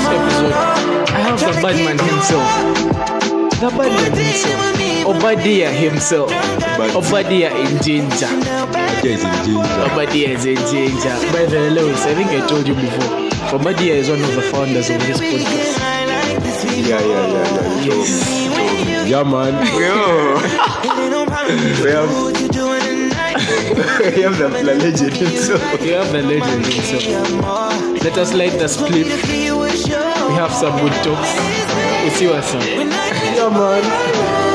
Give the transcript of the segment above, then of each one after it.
this episode, I have the Badman himself. The Badman himself. Obadiah himself. Obadiah in Jinja. Guys in Jinja. Obadiah is in Jinja. By the way, Lewis, I think I told you before. Obadiah is one of the founders of this podcast. Yeah, yeah, yeah, yeah. You told me. You told me. Yeah, man. We have, we have the, the legend himself. We have the legend himself. Let us light the spliff. We have some good talks. We'll see what's up. Yeah, man.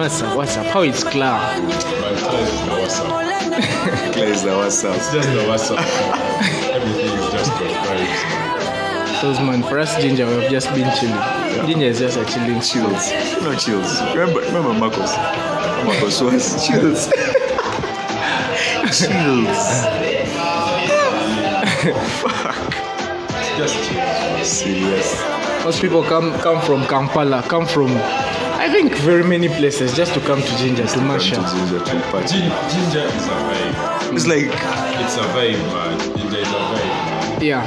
Obadiah, man, what's up? What's up? How is Clara? Man, tell us the WhatsApp. Clear is the WhatsApp. It's just the WhatsApp. Everything is just the vibes. Because, man, for us, Jinja, we've just been chilling. Jinja is just a chilling. Chills. No chills. Remember, remember Marcos? Marcos was chills. chills. Fuck. Just chill. Serious. Most people come come from Kampala, come from, I think, very many places just to come to Jinja to mash Come up. Jinja to party. Gin- Jinja is a vibe. It's like It's a vibe, man. Jinja is a vibe. Yeah.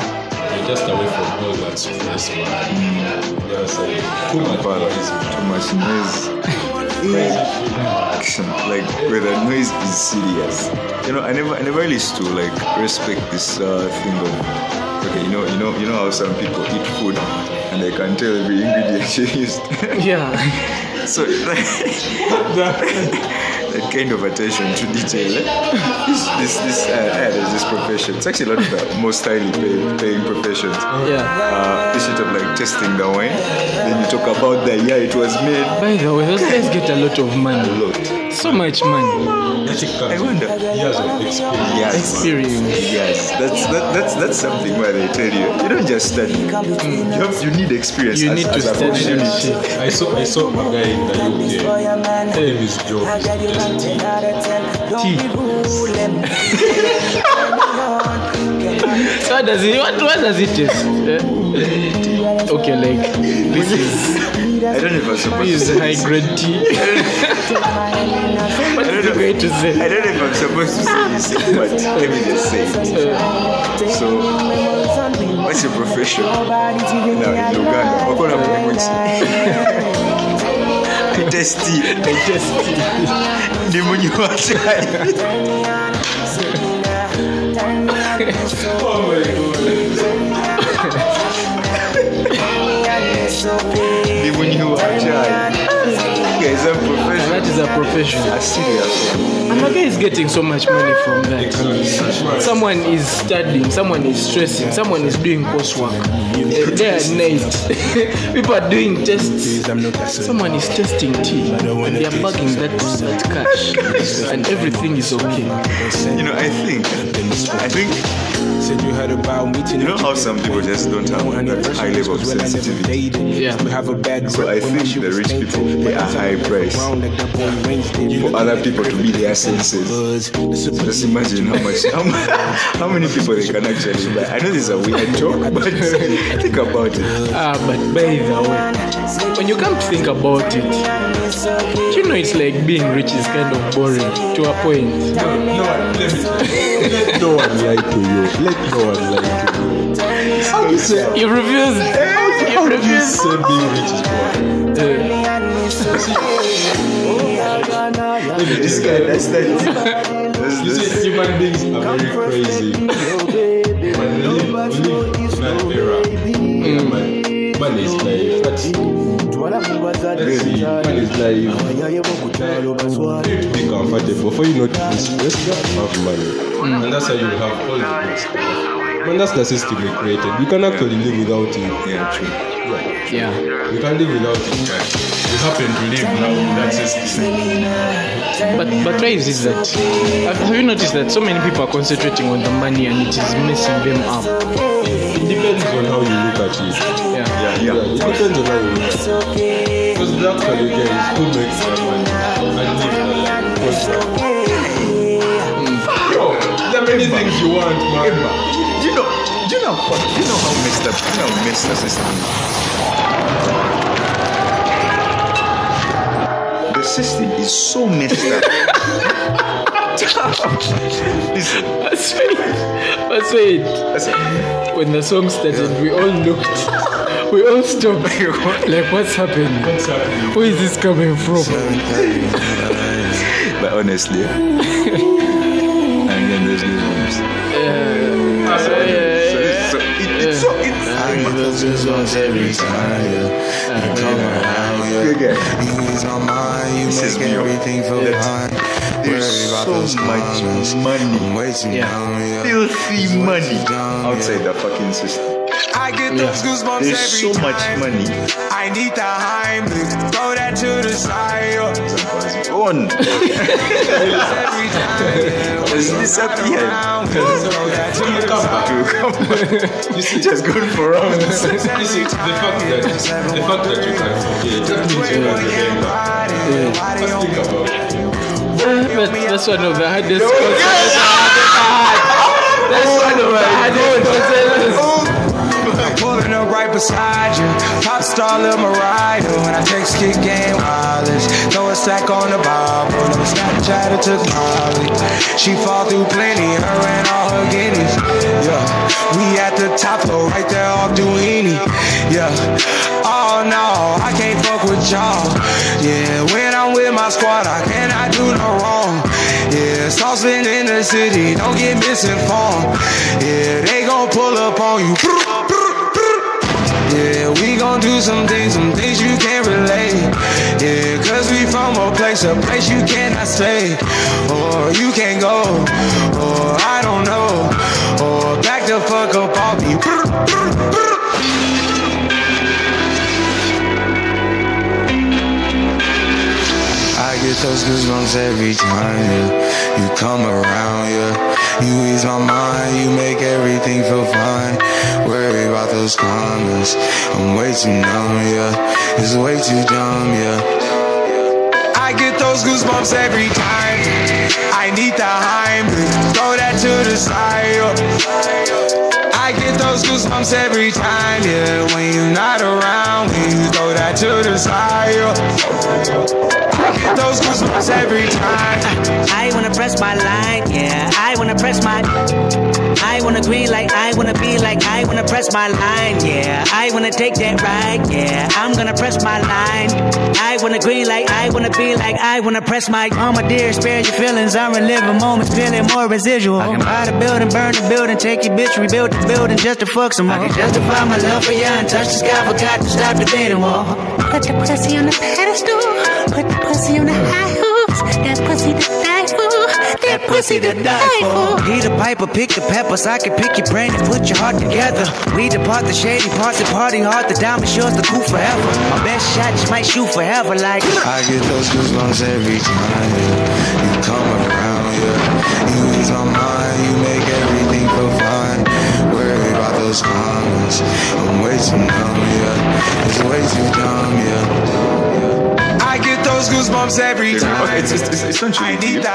You're just away from all that stress, man. Just like too much Kampala. noise. Too much noise. Crazy feeling. action like where the noise is serious you know i never i never used to like respect this uh, thing of okay you know you know you know how some people eat food and I can tell every ingredient you used Yeah. so like that kind of attention to detail eh? this this this uh, there's this profession it's actually of the most highly paid, paying professions Yeah. uh, this shit of like testing the wine then you talk about the year it was made By the way, those guys get a lot of money. a lot So much money. I think comes I wonder. years of experience. Yes. Experience. Yes, that's that, that's that's something where they tell you you don't just study. You have you need experience. You as, need to as study that professional. I saw I saw a guy in the UK. His name is Joe. He's just What does it what, what does it taste? Eh? Okay, like this is I don't know if I'm supposed this to is say high grade tea. what is the going to say? I don't know if I'm supposed to say this, but let me just say it. Uh, So, what's your profession? Now in Uganda, what kind of promote? Testy, I taste tea. the money you are trying. Is a profession. A serious. And my guy is getting so much money from that. Someone is studying, someone is stressing, someone is doing coursework. Day and night. People are doing tests. Someone is testing tea and they are bugging that, that cash. And everything is okay. You know, I think, I think, Said you heard about me you know how some people just don't have that high level of sensitivity. Yeah. We have a bad So I think the rich people they are high price for other people to be their senses. Just imagine how much, how, how many people they can actually buy. I know this is a weird talk, but think about it. Ah, but by the way, when you come to think about it, do you know it's like being rich is kind of boring to a point. no one. Let me. Let no one lie to you. Let Lord, like, how you say you refuse? How, how you refuse? Send me riches, boy. Yeah. this guy, that's that. You see, human beings are very crazy. but live, live in an era. Mm. Man, is like, that's let's see, man is naive. Be comfortable, for you not to be stressed, you have to have money. Hmm. And that's how you have all the good stuff. Man, that's the system we created. We can actually live without it. yeah, true. Yeah. Yeah. We can live without it. We happen to live now in that system. But but Travis is it that have have you noticed that so many people are concentrating on the money and it is messing them up? It depends on how you look at it. Yeah. Yeah, Yeah, yeah. it depends on how you look at it. Because are actually guys who make their money and live their life. Because, yo, there are many things you want, man. Do you know? Do you know? Do you know how messed up? Do you know how messed the system is? The system is so messed up. Listen, That's right. That's right. listen. When the song started, we all looked. We all stopped. like, what's happening? What's happening? Where is this coming from? But honestly, and then there's goosebumps. Yeah. So, it's so, it, it's so it's Good guy. This is me. There's so much money, Yeah. filthy money outside the fucking system. I get those goosebumps There's every so much time. money. I need the Heimlich, throw that to the side. On. Every time. Has disappeared. Throw that to the side. You see, Just going for rounds. you see, the fact that the fact that you can forget that means you can remember. Just think about it. But that's one of the hardest concerns. That's one of the hardest concerns. Beside you. Pop star Lil Mariah. When I text kick game wireless. Throw a sack on the Bible. Never Snapchat or took Molly. She fall through plenty. Her and all her guineas. Yeah. We at the top floor right there off Duini. Yeah. Oh no, I can't fuck with y'all. Yeah. When I'm with my squad, I cannot do no wrong. Yeah. Saucing in the city. Don't get misinformed. Yeah. They gon' pull up on you. Yeah, we gon' do some things, some things you can't relate. Yeah, cause we from a place, a place you cannot stay. Or you can't go, or I don't know. Or back the fuck up off me. I get those goosebumps every time yeah. you come around, yeah. You ease my mind, you make everything feel fine. Worry about those comments, I'm way too numb, yeah. It's way too dumb, yeah. I get those goosebumps every time. I need the Heimlich, throw that to the side. I get those goosebumps every time, yeah. When you're not around, when you throw that to the side. Yeah. I get those goosebumps every time. I wanna press my line, yeah. I wanna press my. I wanna green like I wanna be like I wanna press my line, yeah. I wanna take that ride, yeah. I'm gonna press my line. I wanna green like I wanna be like I wanna press my. Oh, Mama dear, spare your feelings. I'm reliving moments, feeling more residual. I can buy the building, burn the building, take your bitch, rebuild the building just to fuck some more. I can justify my love for you and touch the sky, forgot to stop the dating wall. Put the pussy on the pedestal. Put the pussy on the high hoops. That pussy to die for. That pussy to die for. He the piper, pick the peppers. I can pick your brain and put your heart together. We depart the shady parts and party hard. The diamond yours, the cool forever. My best shot just might shoot forever. Like I get those goosebumps every time yeah. you come around. Yeah. You ease my mind, you make everything feel fine. Worry about those comments, I'm way too numb. Yeah, it's way too dumb. Yeah. I get those goosebumps every time. Okay, it's, it's, it's, it's not I really need deep. the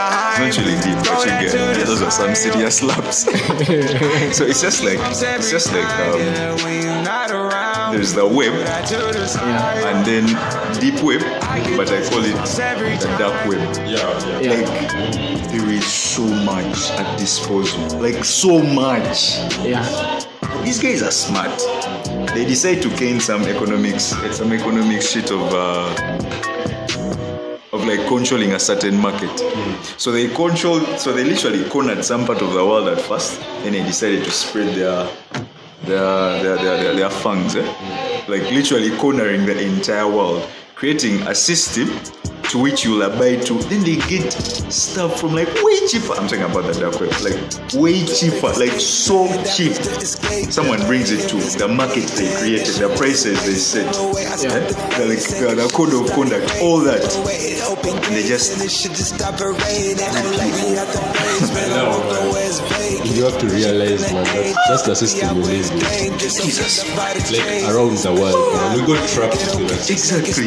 It's not really deep, Throw but you get the those are some side. serious slaps. so it's just like it's just like um, there's the web and then deep web, but I call it the dark web. Yeah, yeah. Like there is so much at disposal, like so much. Yeah. These guys are smart. They decide to gain some economics, some economic shit of uh, of like controlling a certain market. So they controlled. So they literally cornered some part of the world at first, and they decided to spread their their their their, their, their funds, eh? like literally cornering the entire world, creating a system to which you'll abide to. Then they get stuff from like way cheaper. I'm talking about the dark web, like way cheaper, like so cheap. Someone brings it to the market they created, the prices they set, Yeah. the, like, the, the code of conduct, all that. And they just you have to realize, man, that that's the system we live in. Jesus. Like around the world, man. We got trapped into that. Exactly.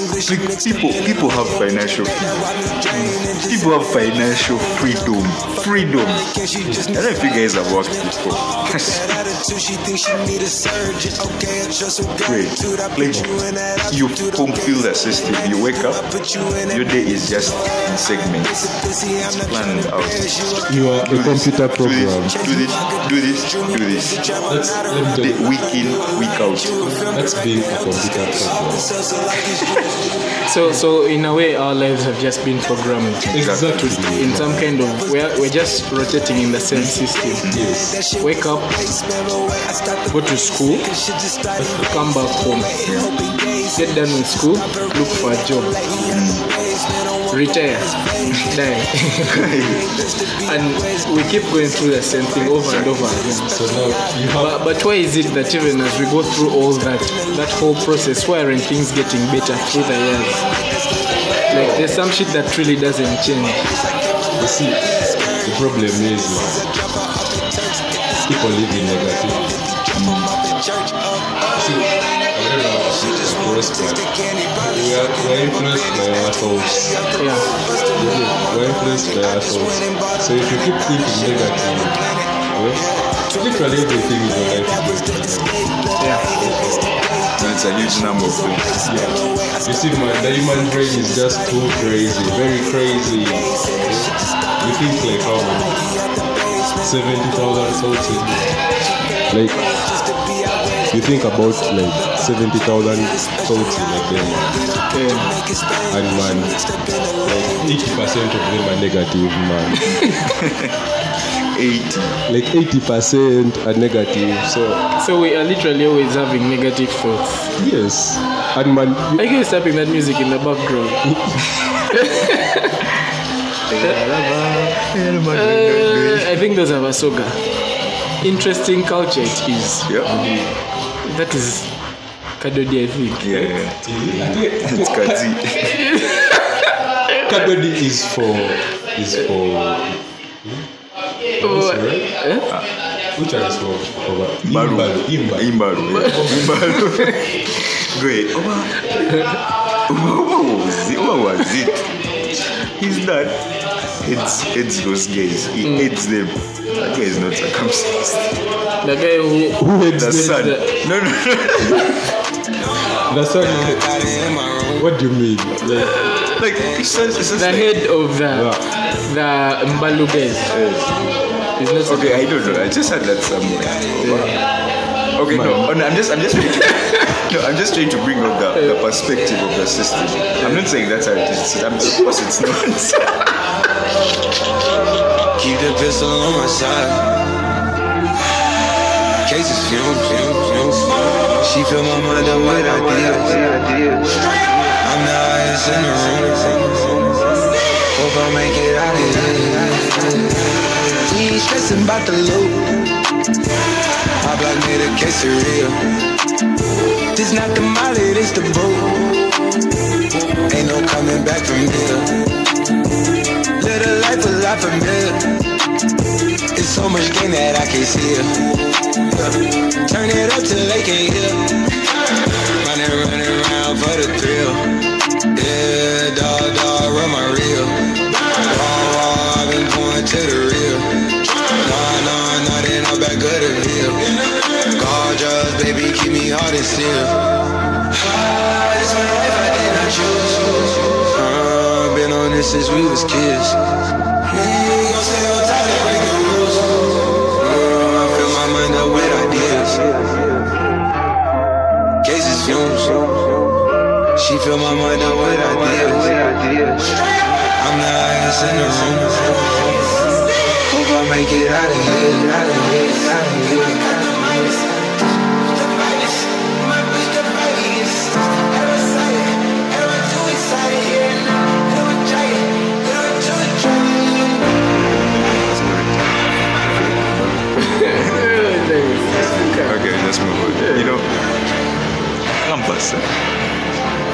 Like people, people have financial freedom. People have financial freedom. Freedom. I don't know if you guys have worked before. Great. Like you don't feel the system. You wake up, your day is just in segments. It's planned out. You are a computer Do program. this, do this, do this, do this. That's, let me tell Day- you, Week in, week out. that's being a computer program. So, so in a way, our lives have just been programmed Exactly. in some kind of. We're, we're just rotating in the same system. Yes. Wake up, go to school, come back home, get done with school, look for a job, mm. Retire, die, and we keep going through the same thing over and over again. So now you have But, but why is it that even as we go through all that, that whole process, why aren't things getting better through the years? Like there's some shit that really doesn't change. You see, the problem is like, people live in negativity. See, we are, we are influenced by our. Yeah. We're influenced by our thoughts. So if you keep thinking negative, well, literally everything in is negative. Yeah. That's a huge number of things. Yeah. You see, man, the human brain is just too crazy, very crazy. You think like how many? 70,000 thoughts day. Like, you think about like 70,000 thoughts in a day, yeah. and man, like 80% of them are negative, man. 80. Like 80% are negative, so So we are literally always having negative thoughts. yes. And man, you- Are you guys tapping that music in the background? Uh, I think those are Basoga. Interesting culture it is. Yeah. That is Kadodi, I think. Yeah, yeah. It's Kazi. Kabedi is for is for Oh, right? eh? which one is for for Imbalu. Imbalu. Imbalu. Imbalu. yeah. Imbalu. Great. Oba. Oba was it? Oba was it? He's that. It's it's those guys. He hates them. That guy is not circumcised. The guy who Who hates The them? son. the- No, no, no. The son. What do you mean? Like, Like his son is just the like, head of the Yeah. the Mbalu guys. Is not Okay, I don't know. I just had that somewhere. Okay, no, oh, no, I'm just, I'm just trying to, no, I'm just trying to bring out the, the perspective of the system. I'm not saying that's how it is. I'm, of course, it's not. Keep the pistol on my side. Cases. She fill my mind up with ideas. I'm the highest in the room. Hope I make it out of here. We ain't stressing about the loot. I black made a quesadilla. This not the molly, this the boat. Ain't no coming back from here. A life a lot familiar. It's so much gain that I can't see it. Turn it up till they can't hear. Running, running around for the thrill. Yeah, dog, dog, run my reel. Raw, raw, I've been going to the real. Nah, nah, nah, they not back of the hill. Gorgeous, baby, keep me hard and still. Ah, it's my life, I choose. Uh, been on this since we was kids. My mind up with ideas. I'm the highest in the room. Hope I make it out of here, out here, out. Okay, let's move on. You know, campus eh,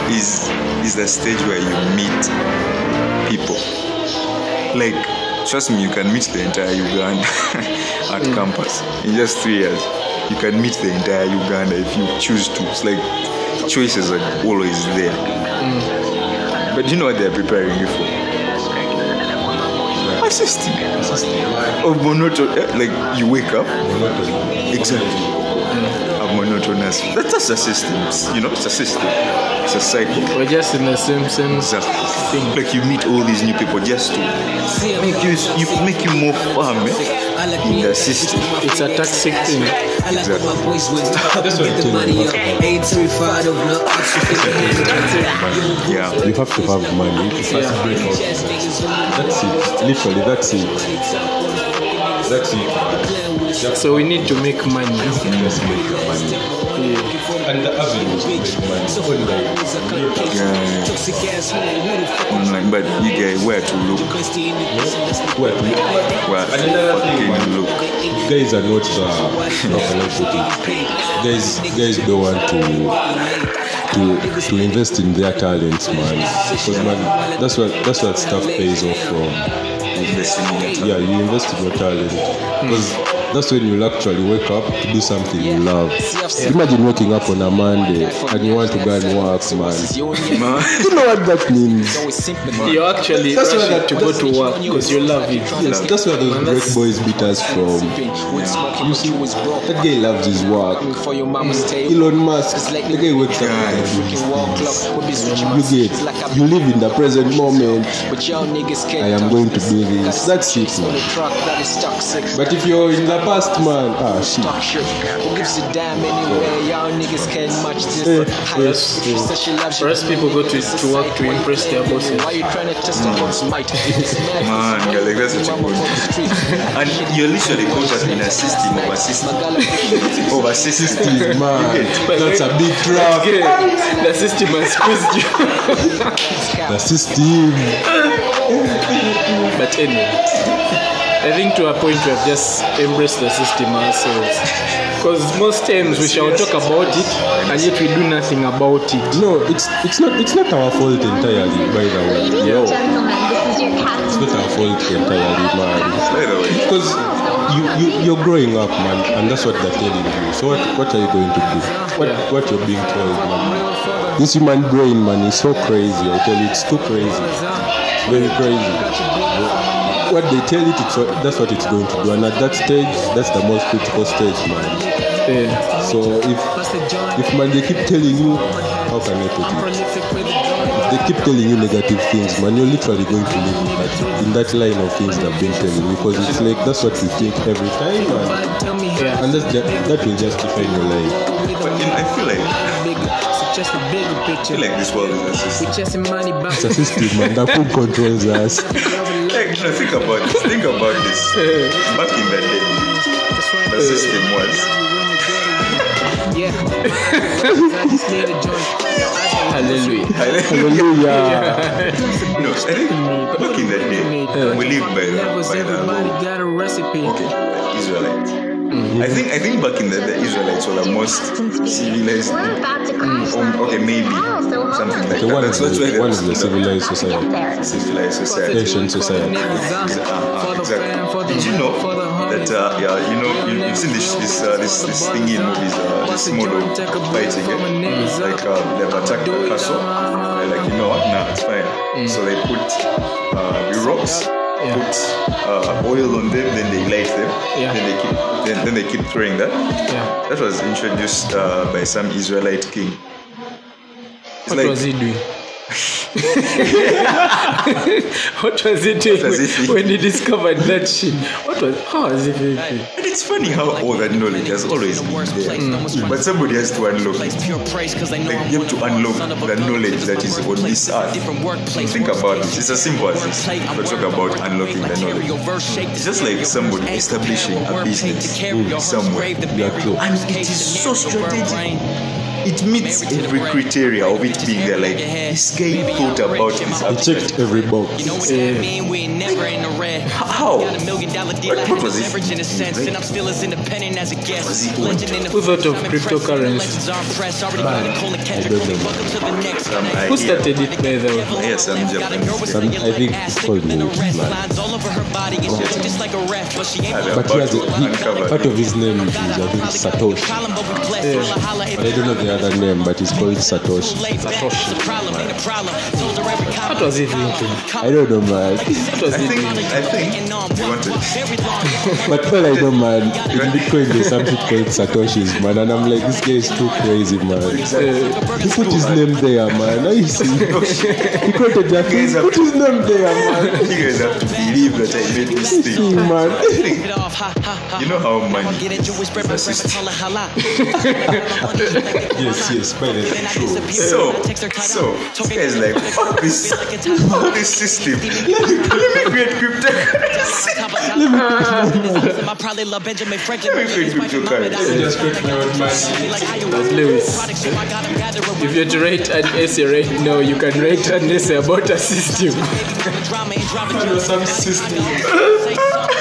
is is the stage where you meet people. Like, trust me, you can meet the entire Uganda at mm. campus in just three years. You can meet the entire Uganda if you choose to. It's like choices are always there. Mm. But do you know what they're preparing you for? A system of monotonous. Eh, like you wake up, exactly. A monotonous. That's just a system. You know, it's a system. It's a cycle. We're just in the same sense. Exactly. Like you meet all these new people just to make you, you make you more firm eh, in the system. It's a toxic thing. Exactly. That's what I'm telling you. Yeah. You have to have money to first break out. That's it. Literally, that's it. That's it. So we need to make money. Just make money. Yeah. And the avenue to make money online. Yeah. Online, but you get where to look. Where? Where And another thing, fucking man. look. Guys are not, uh, how can I put it? Guys, guys don't want to to to invest in their talents, man. Because man, that's what that's what stuff pays off from. Investing in your Yeah, you invest in your talent because that's when you'll actually wake up to do something you love. Imagine waking up on a Monday and you want to go and work, man. Man. You know what that means? You're actually That's why rushing that- to go to work because you love it. Yes, that's where those great boys beat us from. You see, that guy loves his work. Elon Musk, the guy wakes up and do. You get, you live in the present moment. I am going to do this. That's it, man. But if you're in the past, man, ah, shit. Who gives a damn anyway? Y'all niggas can't match this. Eh, High she loves For us, people go to, to work to impress their bosses. Why you trying to test the boss might? It's mad. Man, like that's such a good. And you're literally caught up in a system of a system of a system. Man, that's a big trap. Okay, the system has squeezed you. The system. but anyway, I think to a point we have just embraced the system ourselves. Because most times we shall talk about it and yet we do nothing about it. No, it's it's not it's not our fault entirely. By the way, yo, Gentlemen, this is your it's not our fault entirely, man. By the way, Because you, you you're growing up, man, and that's what they're telling you. So what what are you going to do? What what you're being told, man? This human brain, man, is so crazy. I tell you, it's too crazy, very crazy. What they tell it, it's what, that's what it's going to do, and at that stage, that's the most critical stage, man. Yeah. So if if man they keep telling you, how can I put it? If they keep telling you negative things, man, you're literally going to live in that, in that line of things they've been telling you because it's like that's what you think every time, man. Yeah. And that's, that, that will just define your life. but in, I feel like I Just a bigger picture. feel like this world is a system. Chasing money back. It's a system, man, that who controls us. Think about this. Think about this. Back in the day, the system was Yeah. I just need a joint. Hallelujah. Hallelujah. no. I think back in the day, we lived by the everybody got a recipe. okay, Israelites. I think I think back in the, the Israelites were the most civilized. We're about to cross Um, okay, maybe something like Okay, that. one That's, is why the, one is the the civilized society. Civilized society. Asian society. Uh, exactly. Did you know that uh, yeah, you know you, you've seen this this uh, this this thing in movies, uh, this mode of fighting, eh? like uh, they've attacked the castle, they're like you know what, nah, it's fine. So they put uh, the rocks, put uh, oil on them, then they light them, Yeah. then they keep then, then they keep throwing that. Yeah. That was introduced uh, by some Israelite king. It's What like- was he doing? what was it doing was when, thinking? when he discovered that shit? What was how was he thinking? it's funny how all that knowledge has always been there, but somebody has to unlock it. Like you have to unlock the knowledge that is on this earth. Think about it. It's as simple as this. We talk about unlocking the knowledge. It's just like somebody establishing a business somewhere, and it is so strategic. It meets every criteria of it being there. Like this guy thought about this. He checked every box. How? What, what was it? Was it what? Who thought of cryptocurrency? Some Who idea. started it by the way? Yes, I'm Japanese. I think it's called Wolf, man. But he has a, he, part of his name is I think Satoshi. But I don't know the other name, but it's called Satoshi. What was he thinking? I don't know, man. What was I he think, thinking? I think you wanted. But all I know, man, in Bitcoin there's something called Satoshis, man, and I'm like, this guy is too crazy, man. He put his name there, man. Now you see, he created that. He put his name there, man. You guys have to believe that I made this thing. man. You know how money is a system. Yes, yes, by the way, true. So, so, this guy is like, fuck this, fuck this system. Let me, let me create cryptocurrency. Let me create cryptocurrency. Just create my own money. But Lewis, if you're to write an essay right now, you can write an essay about a system. Some system.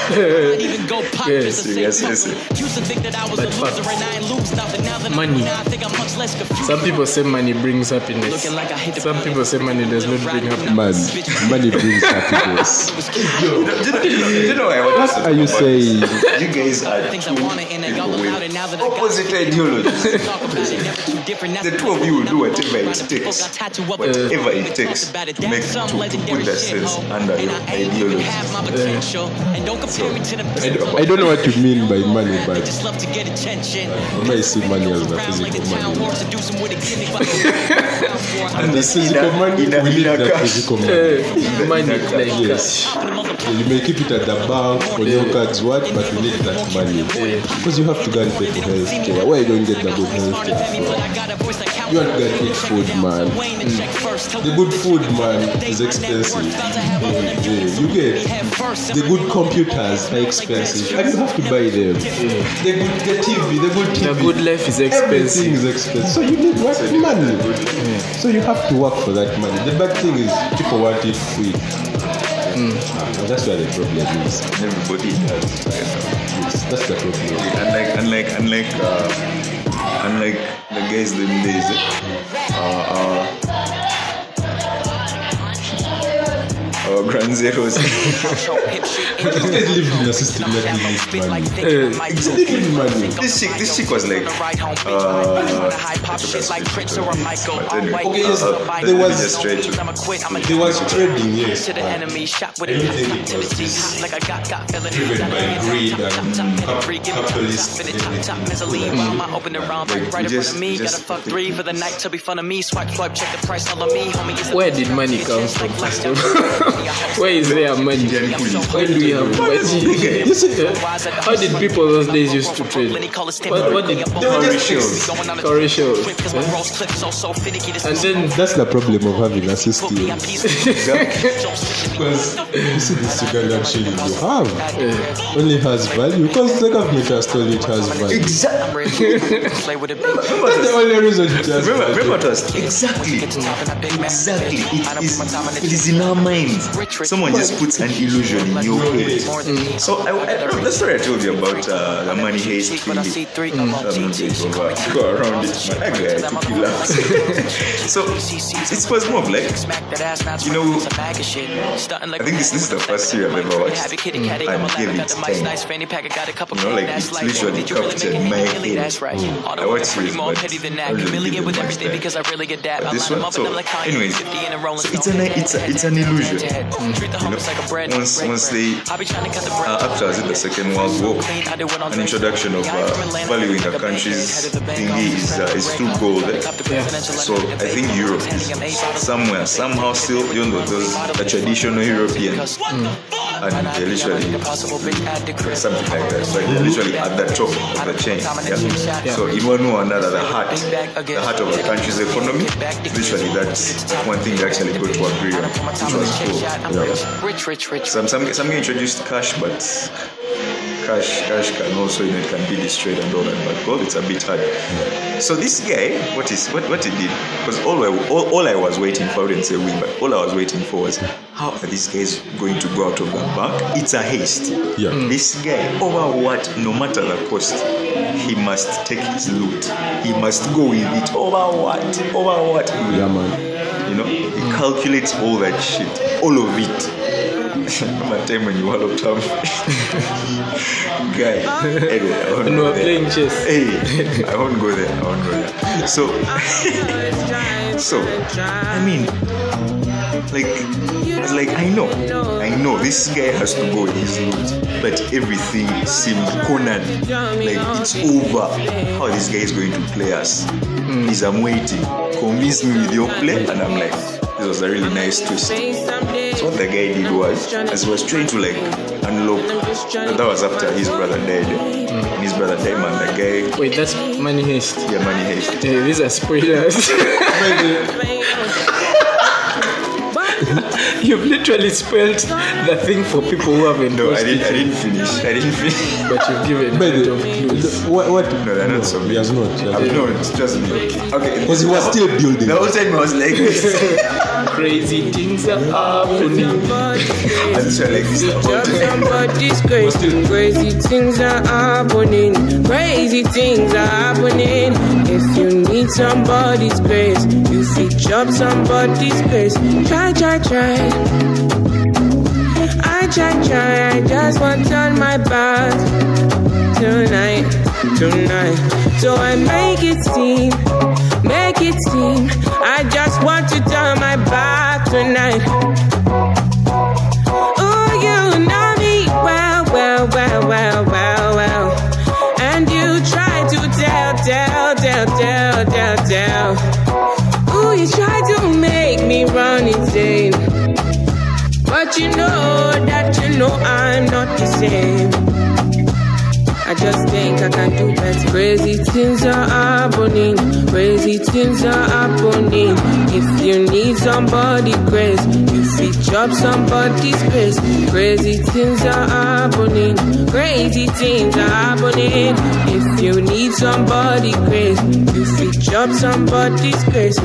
yes, Yes, yes. but fuck. Money. Some people say money brings happiness. Some people say money does not bring happiness. Man, money brings happiness. Do you know, do you know, do you know why I want to Are you saying You guys are two people with opposite ideologies. the two of you will do whatever it takes, whatever it takes to make to, to put the sense under your ideology. I don't know what you mean by money, but when I see money as the physical money, and the physical money, we need in a that physical money. Money like Yes. You may keep it at the bank on your cards, what? But you need that money because you have to go and pay for health care. Why you don't get the good health care from? You want to go and eat food, man. The good food, man, is expensive. Yeah, yeah. You get the good computers are expensive, and you have to buy them. The good the TV, the good TV. the good life is Everything expensive. is expensive. So you need what? Money. So you have to work for that money. The bad thing is people want it free. Ah, that's where the problem is. Everybody does. Yes, that's the problem. Unlike, unlike, unlike, uh, unlike the guys them days. Uh, uh, needs money. It's living money. this chick, this chick was like, uh, Okay, yes, uh, there let me was just try to. there was trading, yes. but I it was this driven by greed and cap- capitalist Like, just, just for the night to be fun of me. Swipe, swipe, check the price all of me, homie. Where did money come from? first of all? Where is there money? Where do we have money? How did people those days used to trade? What, what did Cowrie shells. Cowrie shells, eh? And then That's the problem of having a system. Because you see this Ugandan shilling you have only has value because the government has told you it has value. Exactly. That's the only reason it has Remember, value. remember to us exactly, exactly. It is, it is in our minds. Someone just puts an illusion in your head. Mm. So I, I, the story I told you about uh, the money heist feeling. I'm not going to go, go around it, but that guy took you laughs. so it was more of like, you know, I think this, this is the first year I've ever watched. Mm. I gave it 10. You know, like it's literally captured my head. Mm. I watched series, but I don't really give it much time. But this one, so anyways, so it's an it's a, it's an illusion. Head. Treat the homies like a bread. once once they I be trying to the uh, after the Second World War, an introduction of uh, valuing a country's thingy is, uh, is through gold. eh? So I think Europe is somewhere, somehow still, even though those the traditional Europeans, and they're literally something like that. So they're literally at the top of the chain. Yeah. So in one way or another, the heart, the heart of a country's economy, literally that's one thing they actually go to agree on, which was cool. Yeah. Rich, rich, rich. Some some some get introduced cash, but cash cash can also you know it can be destroyed and all that. But well, it's a bit hard. So this guy, what is what what he did? Because all I all, all I was waiting for, I didn't say we, but all I was waiting for was how are these guys going to go out of the bank? It's a haste. Yeah. Mm. This guy, over what, no matter the cost, he must take his loot. He must go with it. Over what? Over what? Yeah, man. You know, he calculates all that shit, all of it. Remember time when you walloped him? Guy. Anyway, I won't When we go there. playing chess. Hey, I won't go there. I won't go there. So, so I mean, like, I was like, I know, I know, this guy has to go with his loot, but everything seemed cornered. Like it's over. How this guy is going to play us? Please, I'm waiting. Convince me with your play, and I'm like, this was a really nice twist. So what the guy did was, as he was trying to like unlock, that was after his brother died. And his brother died, man. The guy, Wait, that's money heist. yeah, money heist. Eh, these are spoilers. You've literally spoiled the thing for people who haven't No, I didn't. I didn't finish. I didn't finish. but you've given a But bit the, of clues. the- what, what? No, they're not so He has not. He has I'm not. not. Trust me. Okay. Because he was still building. The whole time I was like this. Crazy things are happening. I was like this. the whole time. Somebody's crazy, crazy things are happening. Crazy things are happening. If you need somebody's grace, you see job somebody's grace. Try, try, try. I try, try. I just want to turn my back tonight, tonight. So I make it seem, make it seem. I just want to turn my back tonight. You know that you know I'm not the same. I just think I can do that. Crazy things are happening. Crazy things are happening. If you need somebody crazy, you fit job somebody's grace. Crazy things are happening. Crazy things are happening. If you need somebody crazy, you fit job somebody's grace.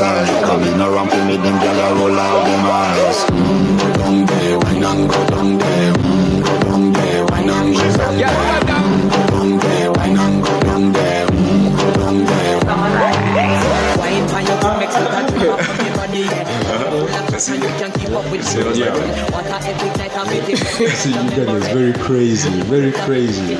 Pleased with the size Coming around me, them gyal a roll out them eyes mm, Go down there, wine and go down there mm, Go down there, wine and go down there wine and go down there mm, Go that you you can keep up with What night I'm meeting. See, you guys is very crazy, very crazy.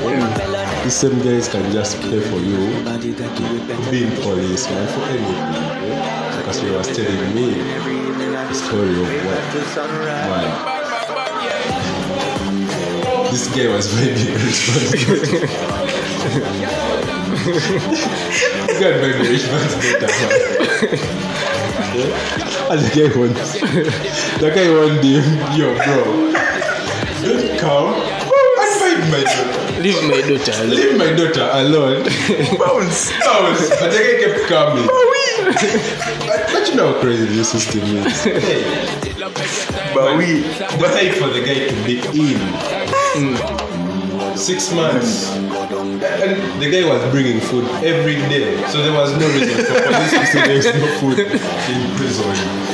These same guys can just play for you to be in police, man, for anything. Because you was telling me the story of what, why. This guy was very responsible. he got very responsible. yeah? And the guy wants, the guy one day, yo, bro, don't come and my daughter. Leave my daughter alone. Leave my daughter alone. Bounce. Bounce. But the guy kept coming. But, but you know how crazy this system is. Hey, But we. decide for the guy to be in. Six months. And the guy was bringing food every day. So there was no reason for police to say there's no food in prison.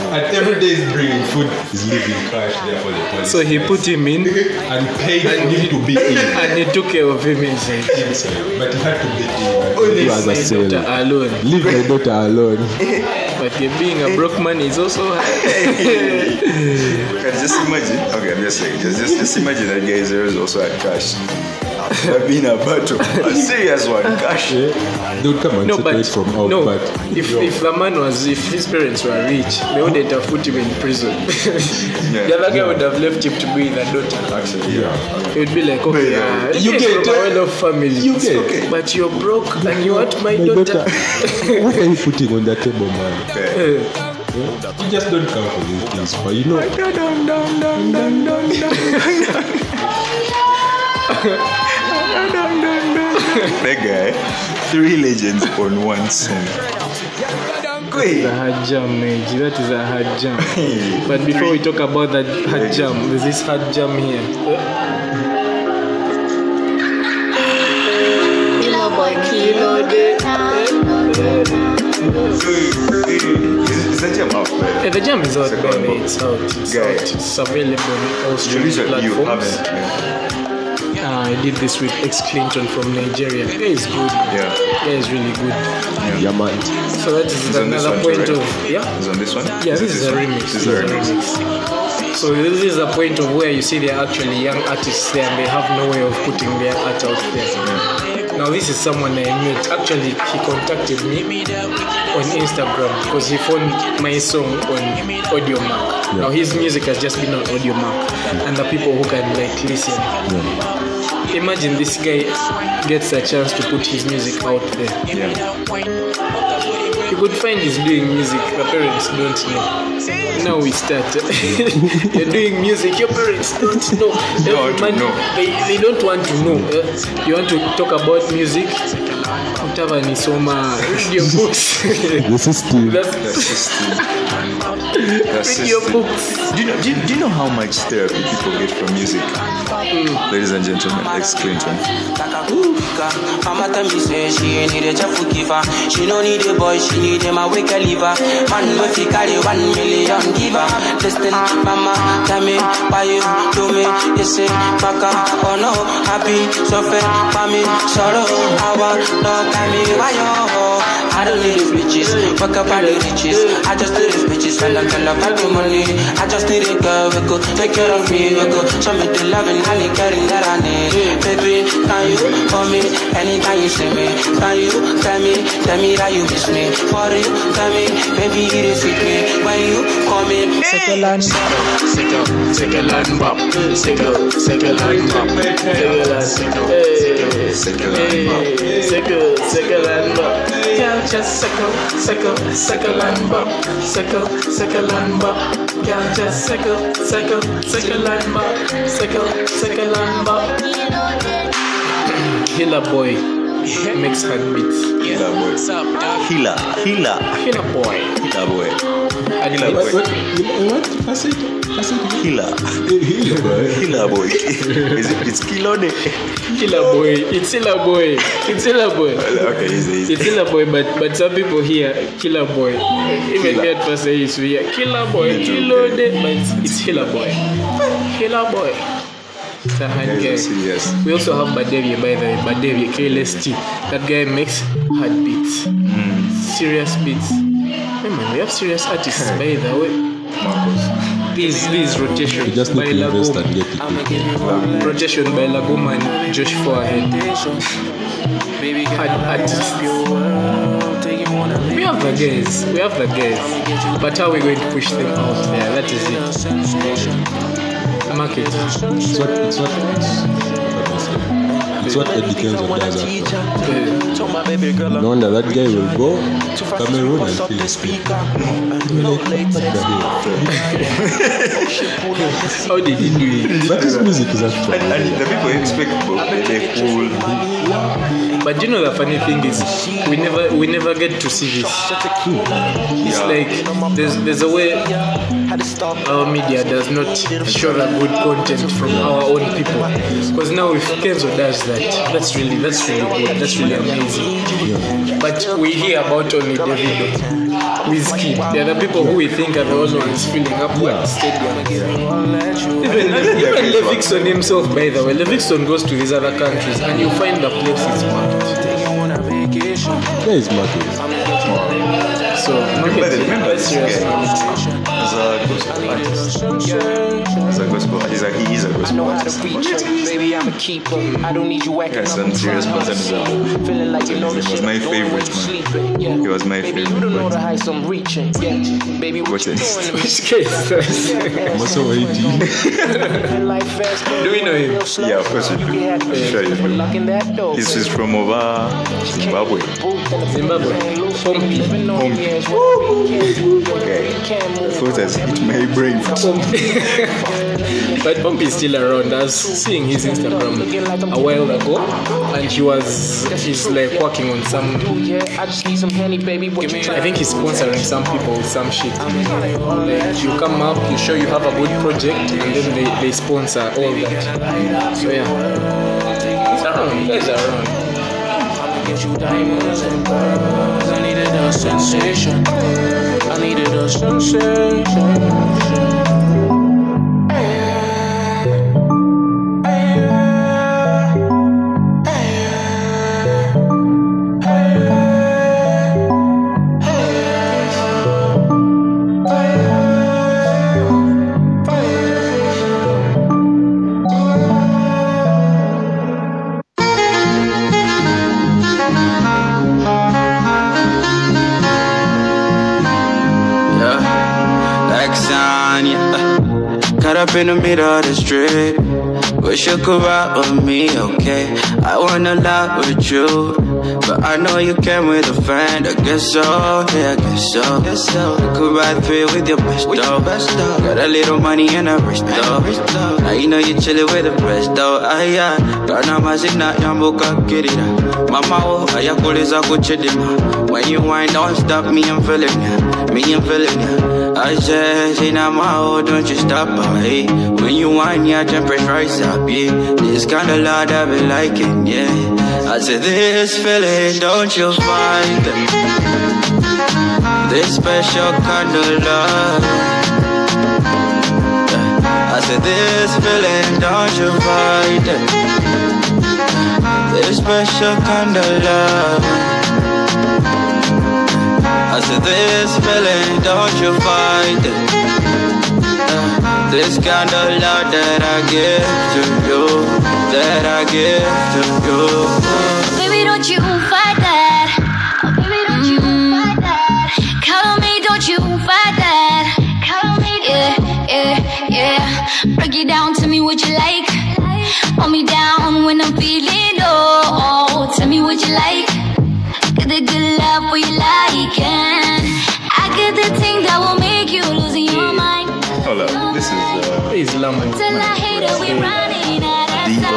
And every day he's bringing food, he's leaving cash there for the police. So he put him in and paid for him to be in. and he took care of him inside. Inside. But he had to be in. Leave He was a my daughter alone. Leave my daughter alone. But being a broke man is also hard. Just imagine. Okay, I'm just saying. Just, just, just imagine that guy there is also at cash. I've been a battle. A serious one. Cash. They would come and No, separate but from out, no. but If if the man was, if his parents were rich, they wouldn't have put him in prison. the other guy would have left him to be with the daughter. Actually, yeah. It would be like, okay, uh, You you get get from a well-off family, You get okay. but you're broke and you want my, my daughter. daughter. what are you putting on the table, man? Eh, Yeah? You just don't come for these things, but you know. That guy. Three legends on one song. That's a hard jam, mate. That is a hard jam. But before we talk about that hard jam, there's this hard jam here. Kilo boy, kilo de. Is, is that your man? Yeah, the jam is out, Second baby. book. It's out. It's Guy. out. It's available on all streaming literally you platforms. haven't. man. I did this with X Clinton from Nigeria. The guy is good. Yeah. The guy is really good. Yeah, man. So that is It's on this another one too, point right? of yeah. Is on this one? Yeah, Is it this is a one? remix. This is a remix. So this is a point of where you see they're actually young artists there and they have no way of putting their art out there. Now this is someone I met. Actually, he contacted me on Instagram because he found my song on Audiomack. Now his music has just been on Audiomack, and the people who can like listen. Imagine this guy gets a chance to put his music out there. You could find he's doing music, the parents don't know. Now we start. You're doing music, your parents don't know. Every Don't man, know. They, they don't want to know. Uh, you want to talk about music? Utava ni soma, read your books. The system. That's, That's read your just- books. Do you, know, do, you, do you know how much therapy people get from music? Mm. Ladies and gentlemen, X Clinton. Mama tell me say she need a chafu giver. She no need a boy, she need him a wake a liver. Man we fi carry one million giver. Listen, mama tell me why you do me. You say baka oh no happy suffer mommy sorrow. I want no tell me why you. I don't need these bitches, fuck up all the riches. I just need these bitches and I can love all the money. I just need a girl who could take care of me, who could show me the loving and the caring that I need. Baby, can you call me anytime you see me? Can you tell me, tell me that you miss me? For you, tell me, baby, it is with me. When you call me, Second land bop, second, second land bop, second, second land bop, second land, hey, hey, second, second land bop. Girl, just second, second, second land bop, second, second land bop. Girl, just second, second, second land bop, second, second land bop. Hilla boy makes heartbeats. Hilla boy. Hilla. Hilla. Hilla boy. Hilla boy. Hilla What? boy. What? what? I said, I said, Hilla. Hilla boy. Is it, it's Kilode. Killer boy, it's Hilla boy, it's Hilla boy. Okay, easy, easy. It's Killer Boy, but but some people here, Killer Boy. Even Killer. get per se is here, Killer Boy, Killer Day, but it's, it's Killer Boy. Killer Boy. It's a hard Guys are guy. serious. We also have Badevia, by the way, Badevia, KLST. That guy makes hard beats, hmm. serious beats. Hey man, we have serious artists, by the way. Please, please, rotation You just by need to invest Lagoma. and get it. Rotation by Lagoma and Josh Forehead. Hard artists. We have the guys, we have the guys, but how are we going to push them out there? That is it. Market. It's what, it's what, it's what I said. That's what Eddie Kenzo does after. No wonder that guy will go Cameroon and feel a speak. How did he do it? But his music is actually. And, and the people expect they cool. But you know the funny thing is we never we never get to see this. It's like there's there's a way our media does not show the good content from our own people. Because now if Kenzo does that, that's really that's really good. That's really amazing. But we hear about only Davido Wizkid. They're the people who we think are the only ones filling up the stadium. Even, even Levixone himself, by the way, Levixone goes to these other countries and you find the place is packed. Where is market? So, Remember, market, remember this serious. Guy? He's a gospel artist. He's a gospel. He's a, he is a gospel artist. Baby, I'm a keeper. I don't need you acting Yes, some serious content. Feeling like you know the He was shit. my favorite when man. Yeah. He was my Baby, you favorite. don't know the heights I'm reaching. Yeah. Baby, what What's you this? doing to? Which case? Maso Living life fast, Do we know him? yeah, of course you do. I'm sure you do. Locking that door. He's, he's from over Zimbabwe. Zimbabwe. Pompi. Okay. The thought has hit my brain. but Pompi is still around. I was seeing his Instagram a while ago, and he was he's like working on some. I just need some honey, baby. What you I think he's sponsoring some people with some shit. Like you come up, you show you have a good project, and then they, they sponsor all that. So yeah, he's around. Guys are around. get you diamonds and pearls. I needed a sensation. Yeah, in the middle of the street. Wish you could ride with me, okay? I wanna lie with you. But I know you came with a friend, I guess so, yeah, I guess so. Guess so. You could ride three with your best though. Got a little money in a wrist though. Now you know you chillin' with the best though. Ah, yeah. Kana mazina yambuka kirira. Mama oh, ayakuliza kuchidima. When you wind, don't stop me, I'm feeling ya. Me, I'm feeling ya. I said, in my oh, don't you stop, hey. When you wind, yeah, temperature rise up, yeah. This kind of love I've been liking, yeah. I said, this feeling, don't you find it? This special kind of love. I said, this feeling, don't you find it? This special kind of love. I said, this feeling, don't you find it? Uh, This kind of love that I give to you, that I give to you. Baby, don't you fight that. Oh, baby, don't you fight that. Count on me, don't you fight that. Count on me, yeah, yeah, yeah. Break it down, tell me what you like. Hold me down when I'm feeling low. Tell me what you like. Get the good love for you like. And I get the thing that will make you lose your mind. Hold up. This is uh, Is Lambo. Till I hate it, we running out of Diva.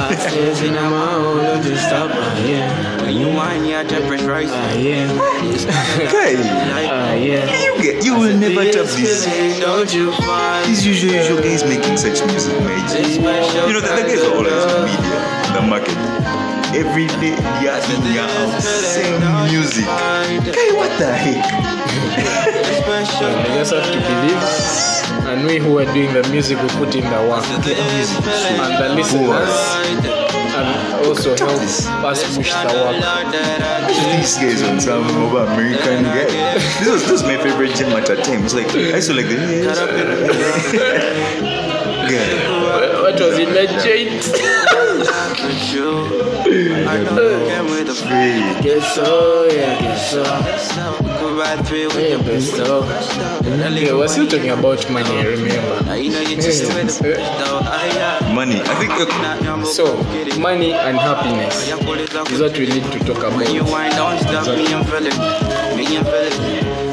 I said, in my own, don't you stop, ah, yeah. When you whine, yeah, temperature rise. Ah, yeah. Guy, Ah, yeah. you get you will never tap this. Don't you find These usual usual guys making such music, my G. You know the, the guys are always in media, the market. Every day, yeah, in, yeah, out, same music. Guy, what the heck? I just have to believe. And we who are doing the music, we put in the work. And the listeners, and also help us push the work. These guys on some over American guy. This was, this was my favorite gym at a time. It's like I used to like the yeah. What was in the joint? With you? I know you came with a Guess so, yeah, guess so. Yeah, guess so. Yeah, what's you talking about money, I remember. Money. I think. Uh, so, money and happiness is what we need to talk about.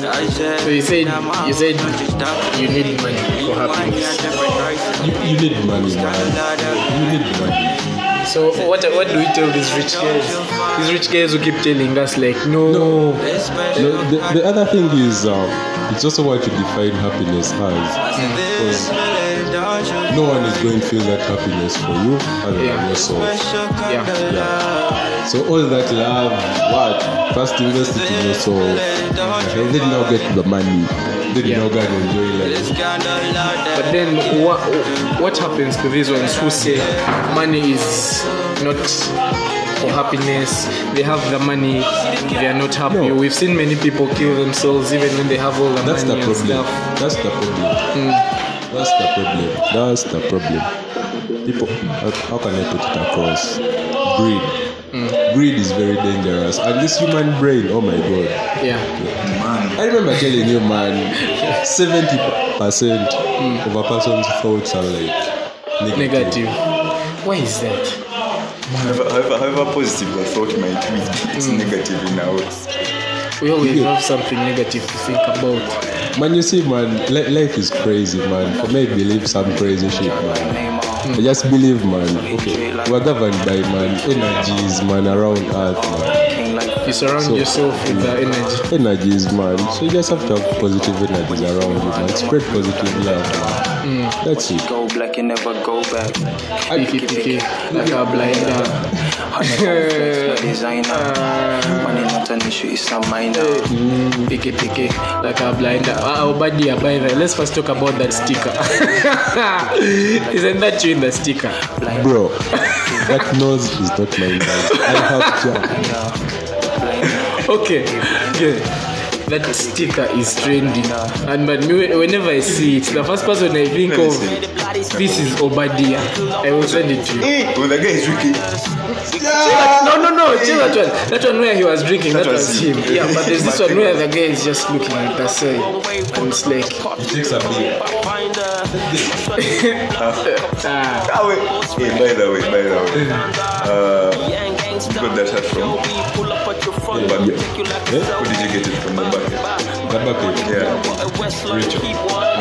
Exactly. So you said you said you need money for happiness. You, you need money, man. You need money. So what what do we tell these rich guys? These rich guys who keep telling us like no. No, the, the other thing is, um, it's also what you define happiness as. No one is going to feel that happiness for you other than yourself. Yeah. Yeah. So all that love, what? First invest it in yourself. And then now get the money. Then now go and enjoy life. But then what what happens to these ones who say money is not for happiness? They have the money, they are not happy. No. We've seen many people kill themselves even when they have all the That's the money and problem. stuff. That's the problem. Hmm. That's the problem. That's the problem. People, how, how can I put it across? Greed. Hmm. Greed is very dangerous. And this human brain, oh my god. Yeah. Man. I remember telling you, man, 70% of a person's thoughts are like Negative. Why is that? however, however, however positive your thought might be, it's hmm. negative in our We always have something negative to think about. Man, you see, man, life is crazy, man. For me, I believe some crazy shit, man. I just believe, man. Okay, we're governed by man energies, man, around Earth, man. You surround yourself with the energy. Energies, man. So you just have to have positive energies around you, man. Spread positive love, man. Mm. That's it. Go black and never go back. Piki piki, like a blinder. designer. Uh, Issue, it's a minor. Piki piki, like a blinder. Ah, Obadia, by the let's first talk about that sticker. Isn't that you in the sticker? Bro, that nose is not mine, guys. I have job. Okay, good. That sticker is trending, and but me, whenever I see it, the first person I think of, this is Obadiah. I will send it to you. Hey, well, the guy is drinking. No, no, no, chill that one. That one where he was drinking, that, That was him. Yeah, but there's this one where the guy is just looking at the side. And it's like, He takes a beer. ah, Ah. Hey, by the way, by the way. Uh, you got that hat from? The bucket. Yeah. Where did you get it from? The bucket. Yeah. Rachel.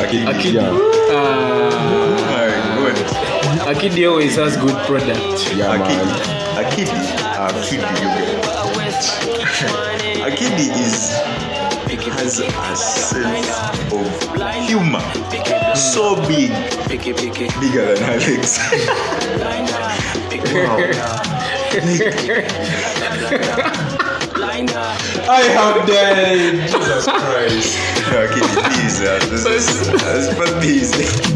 Akidi. Akidi. Yeah. ah, Alright, go ahead. Akidi always has good product. Yeah, Akidi. man. Akidi. Akidi, you get. Akidi is has a sense of humor so big, bigger than Alex. I have died. Jesus Christ. Akidi, please, uh, this is, this must be easy.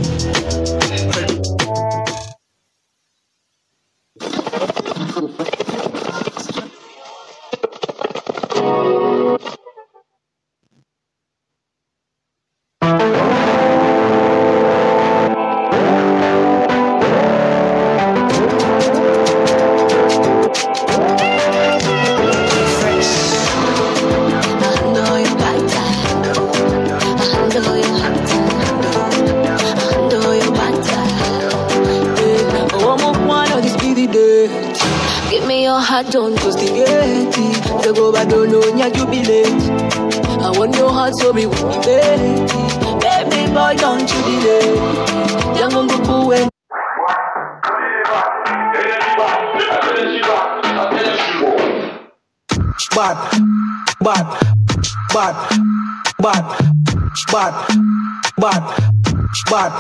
Bad,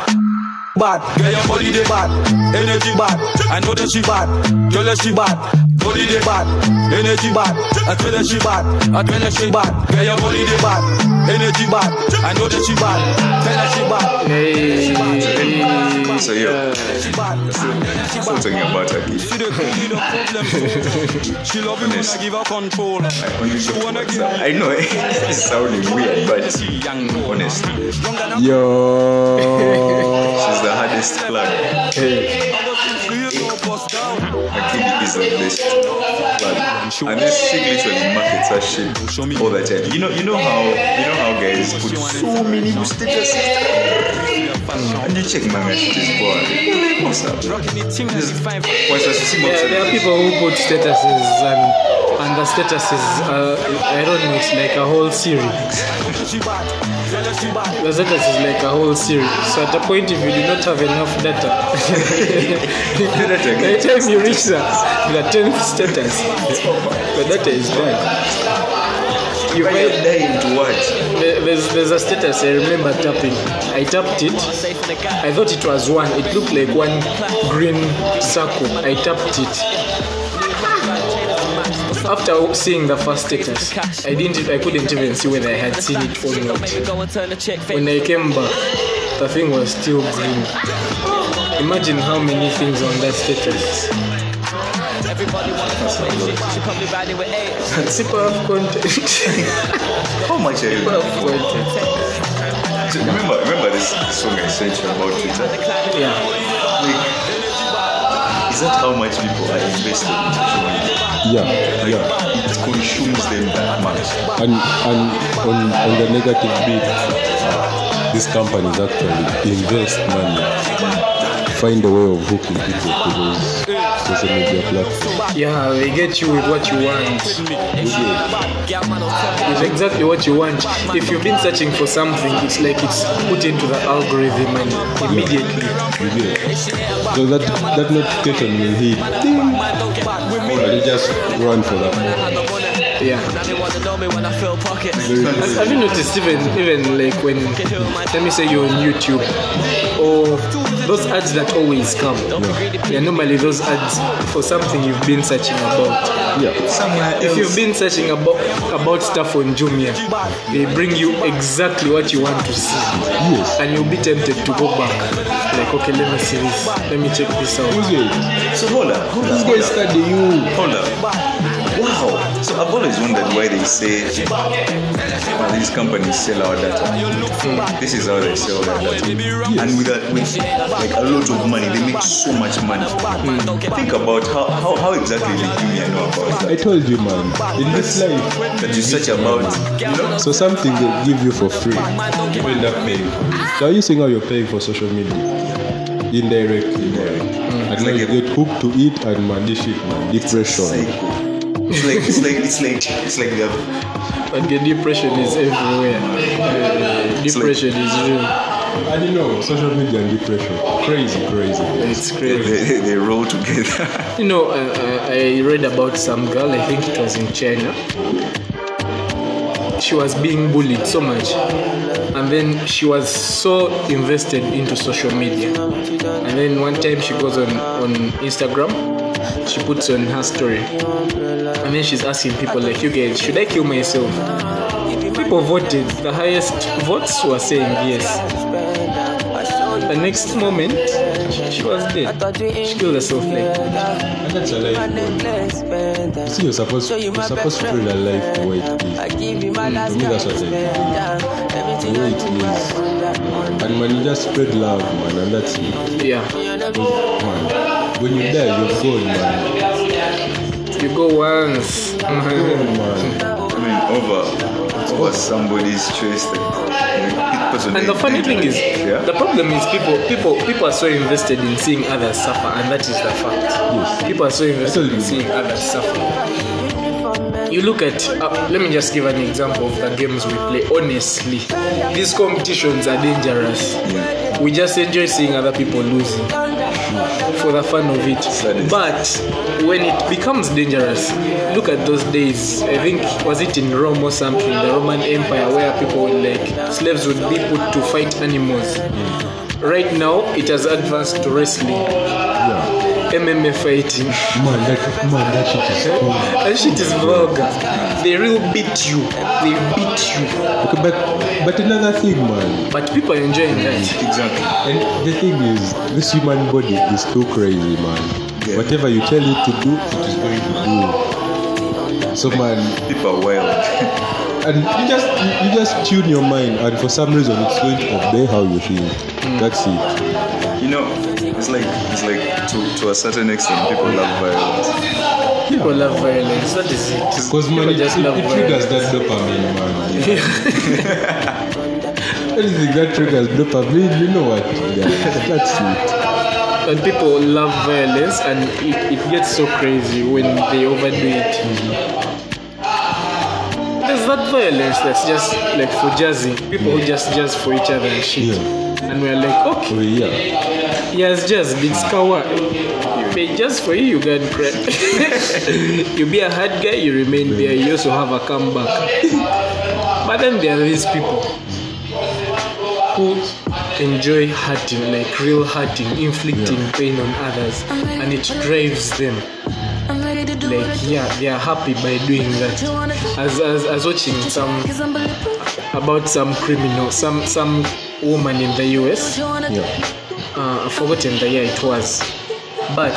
bad. Get your body dey bad, energy. Bad. I know that she bad, her she bad, body dey bad, energy bad. I tell her she bad, I tell her she bad. Get your body dey bad, energy bad. I know that she bad. Tell her she bad. Hey, So, yo, still talking about Akidi. She love it when I give her control. I only look for WhatsApp. I know eh? it's sounding weird, but honestly, Yo. she's the hardest plug. Akidi is the. And this chick literally markets her shit all the time. You know, you know how you know how guys put so many statuses. And you check my shit boy. boring. Like, what's up? Just- Once I see Yeah, there are people who put statuses and and the statuses. Uh, I don't know. It's like a whole series. The status is like a whole series. So at a point, if you do not have enough data, by the time you reach the, the tenth status, the data is gone. You find dying to what? There's, there's a status I remember tapping. I tapped it. I thought it was one. It looked like one green circle. I tapped it. After seeing the first status, I didn't. I couldn't even see whether I had seen it or not. When I came back, the thing was still green. Imagine how many things on that status. Super of content. How much are you? Super of content. So remember, remember this song I sent you about Twitter? Yeah. Like, is that how much people are invested in social media? Yeah, yeah. It consumes them that much. And and on, on the negative bit, these companies actually invest money, find a way of hooking people to those social media platforms. Yeah, they get you with what you want. It's exactly what you want. If you've been searching for something, it's like it's put into the algorithm and immediately. It? So that that notification will hit. Ding. Just run for that. Yeah. Have have you noticed even even like when let me say you're on YouTube or those ads that always come? Yeah, normally those ads for something you've been searching about. Yeah. Somewhere If you've been searching about about stuff on Jumia, they bring you exactly what you want to see. Yes. And you'll be tempted to go back. Like, okay, let me see this. Let me check this out. So hold up, hold This up. guy hold up. study you. Hold up. Wow. So I've always wondered why they say well, these companies sell our data. This is how they sell their data. And with, a, with like a lot of money, they make so much money. Hmm. Think about how, how, how exactly did Jumia know about that? I told you, man. In this life, That you search about, you know? so something they give you for free, you end up paying. So are you saying how you're paying for social media? Indirectly, man. And now you get hooked to it and man, this shit, man. Depression. It's like it's like it's like it's like they have But the depression is everywhere. Uh, depression is real. I don't know, social media and depression. Crazy, crazy. It's crazy. they, they roll together. You know, uh, uh, I read about some girl, I think it was in China. She was being bullied so much. And then she was so invested into social media. And then one time she goes on, on Instagram, she puts on her story. And then she's asking people, like, you guys, should I kill myself? People voted. The highest votes were saying yes. The next moment, she was dead. She killed herself like that. And that's a life, man. You see, you're supposed, you're supposed to spread a life the way it is. Mm, for me, that's what I do. The way it is. And when you just spread love, man, and that's it. Yeah. Man, when you die, you're gone, man. You go once. Gone, man. I mean, over over somebody's choice. And the funny thing is, yeah? the problem is people, people, people are so invested in seeing others suffer, and that is the fact. Yes. People are so invested in seeing others suffer. You look at, uh, let me just give an example of the games we play. Honestly, these competitions are dangerous. We just enjoy seeing other people losing for the fun of it. But when it becomes dangerous, look at those days. I think was it in Rome or something, the Roman Empire, where people would like slaves would be put to fight animals. Right now, it has advanced to wrestling. Yeah. MMA fighting. Man, that, man, that shit is cool. That shit is vulgar. They will beat you. They beat you. Okay, but, but another thing, man. But people are enjoying that. Exactly. And the thing is, this human body is too crazy, man. Whatever you tell it to do, it is going to do. So, man, People are wild. and you just you, you just tune your mind, and for some reason, it's going to obey how you think. Hmm. That's it. You know, it's like it's like to, to a certain extent, people love violence. People love violence. That is it. Because man, People it, just it, love it triggers violence. that dopamine, man. Anything that triggers dopamine, you know what? Yeah, that's it. And people love violence, and it, it gets so crazy when they overdo it. There's that violence that's just like for jazzy. People who just jazz for each other and shit. And we're like, okay, Oh, yeah. He has just been scour. They just for you, you can cry. you be a hard guy, you remain there. You also have a comeback. But then there are these people who enjoy hurting, like real hurting, inflicting pain on others, and it drives them. Like yeah, they are happy by doing that. As as, as watching some about some criminal, some some woman in the US. Uh, I've forgotten the year it was. But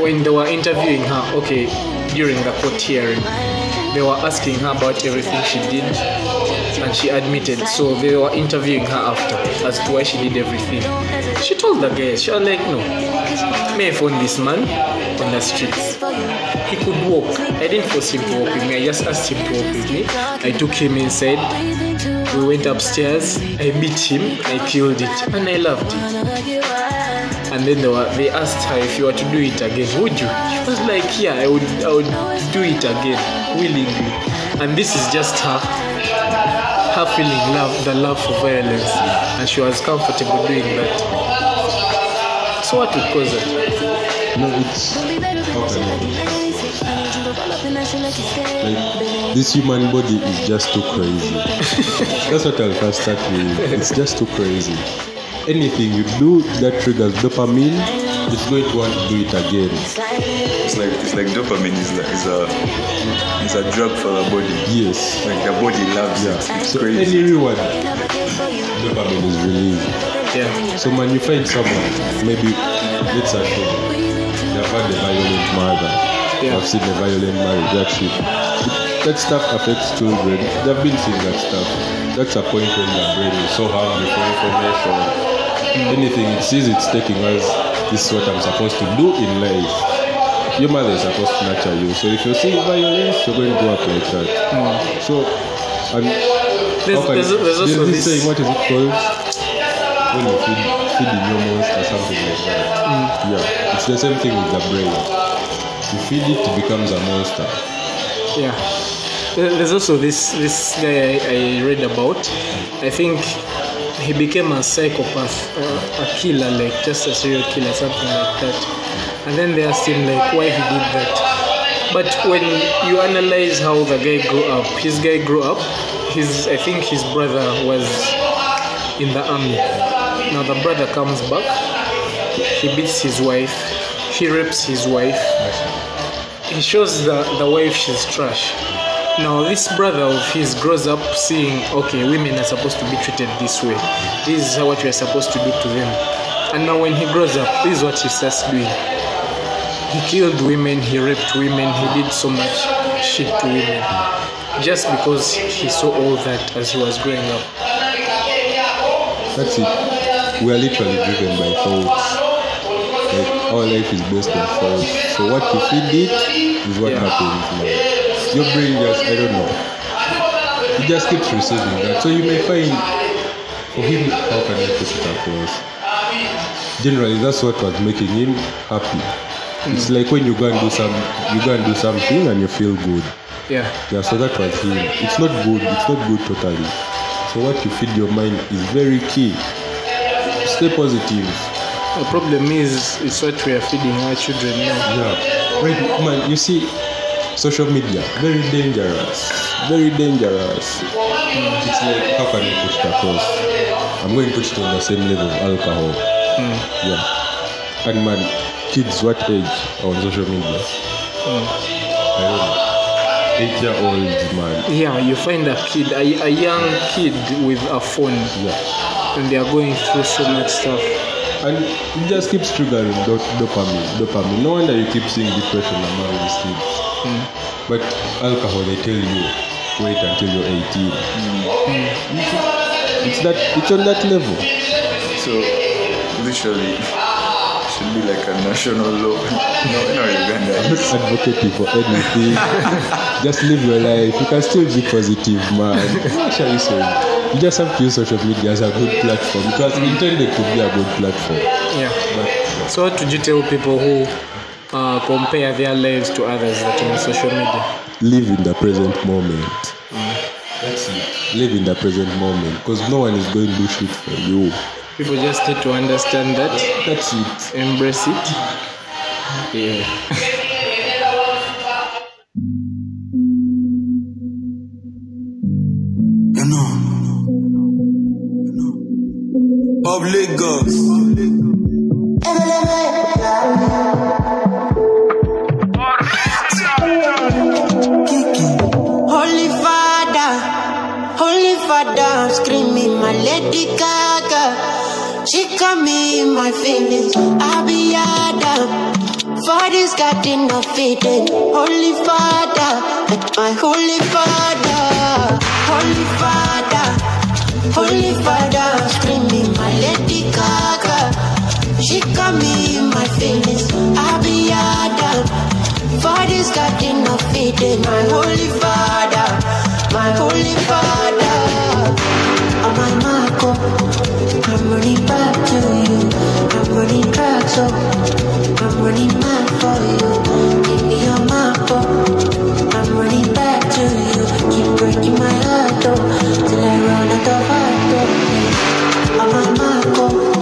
when they were interviewing her, okay, during the court hearing, they were asking her about everything she did, and she admitted. So they were interviewing her after as to why she did everything. She told the guys, she was like, no, me I found this man on the streets. He could walk. I didn't force him to walk with me. I just asked him to walk with me. I took him inside. We went upstairs. I beat him. I killed it, and I loved it. And then they, were, they asked her if you were to do it again, would you? She was like, yeah, I would, I would do it again willingly. And this is just her, her feeling love, the love for violence, and she was comfortable doing that. So what would cause it? No, it's. Like, this human body is just too crazy. That's what I'll first start with. It's just too crazy. Anything you do that triggers dopamine, it's going to want to do it again. It's like it's like dopamine is like is a is a drug for the body. Yes. Like the body loves it. It's So crazy. any reward, dopamine is released. Yeah. So when you find someone, maybe let's assume they've had a violent mother, Yeah. they've seen a violent marriage, that shit. That stuff affects children. They've been seeing that stuff. That's a point when the brain is so hungry for information. Anything it sees, it's taking as this is what I'm supposed to do in life. Your mother is supposed to nurture you. So if you see violence, you're going to grow up like that. Mm. So, and There's- how can- there's- there's also this this- saying, what is it called? When you feed, feeding your monster, something like that. Mm. Yeah, it's the same thing with the brain. You feed it, it becomes a monster. Yeah. There's also this this guy I, I read about. I think he became a psychopath, uh, a killer, like just a serial killer, something like that. And then they asked him like why he did that. But when you analyze how the guy grew up, his guy grew up. His I think his brother was in the army. Now the brother comes back. He beats his wife. He rapes his wife he shows the, the wife she's trash. Now this brother of his grows up seeing okay, women are supposed to be treated this way. This is what we are supposed to do to them. And now when he grows up, this is what he starts doing. He killed women, he raped women, he did so much shit to women. Just because he saw all that as he was growing up. That's it. We are literally driven by thoughts. Like our life is based on thoughts. So what you feed it is what happens. Man. Your brain just I don't know. It just keeps receiving that. So you may find for him how can I put it across? Generally that's what was making him happy. Hmm. It's like when you go and do some you go and do something and you feel good. Yeah. Yeah, so that was him. It's not good, it's not good totally. So what you feed your mind is very key. Stay positive. The problem is it's what we are feeding our children now. Yeah. Right, man, you see, social media, very dangerous. Very dangerous. Mm. It's like, how can I put it across? I'm going to put it on the same level of alcohol. Mm. Yeah. And man, kids, what age are on social media? Mm. I don't know. Eight year old man. Yeah, you find a kid, a, a young kid with a phone, yeah. and they are going through so much stuff. And it just keeps triggering dop- dopamine. Dopamine. No wonder you keep seeing depression among these kids. Hmm. But alcohol, they tell you, wait until you're 18. Hmm. Hmm. It's that. It's on that level. So literally, Should be like a national law. No, no, Uganda. I'm not advocating for anything. just live your life. You can still be positive, man. What shall we say? You just have to use social media as a good platform. It was intended to be a good platform. Yeah. So what would you tell people who uh, compare their lives to others that are on social media? Live in the present moment. That's it. Live in the present moment because no one is going to do shit for you. People just need to understand that. That's it. Embrace it. Yeah. Of Lagos. Holy Father, Holy Father, I'm screaming my Lady Gaga. She got me in my feelings. I be Adam. This garden of Eden. Holy Father, my Holy Father, Holy Father, Holy Father, I'm screaming. She got me in my feelings. I be. For this garden of Eden, my holy father, my holy father. Oh my Marco, I'm running back to you. I'm running back, so I'm running mad for you. Give me your oh. I'm running back to you. Keep breaking my heart, oh, till I run out of heart, oh. Oh my Marco,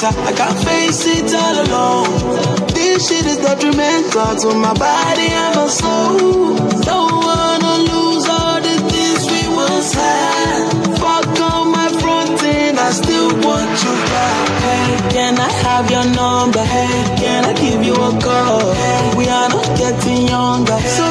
colo. I can't face it all alone. This shit is detrimental to my body and my soul. Don't wanna lose all the things we once had. Fuck all my fronting, I still want you back. Hey, can I have your number? Hey, can I give you a call? Hey, we are not getting younger, so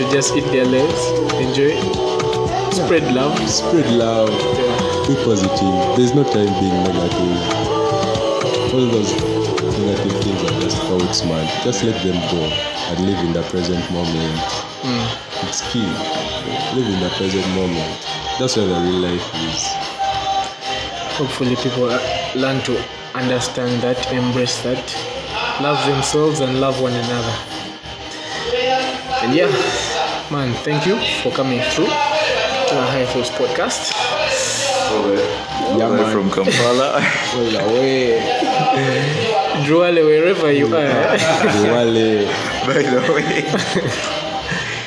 should just eat their lives, enjoy it, spread love. Spread love. Be positive. There's no time being negative. All those negative things are just thoughts, man. Just let them go and live in the present moment. Mm. It's key. Live in the present moment. That's where the real life is. Hopefully, people learn to understand that, embrace that, love themselves, and love one another. And yeah, man, thank you for coming through to our High Thoughts podcast. Yeah, man. from Kampala. All away. Druale, wherever you are. Wale. By the way.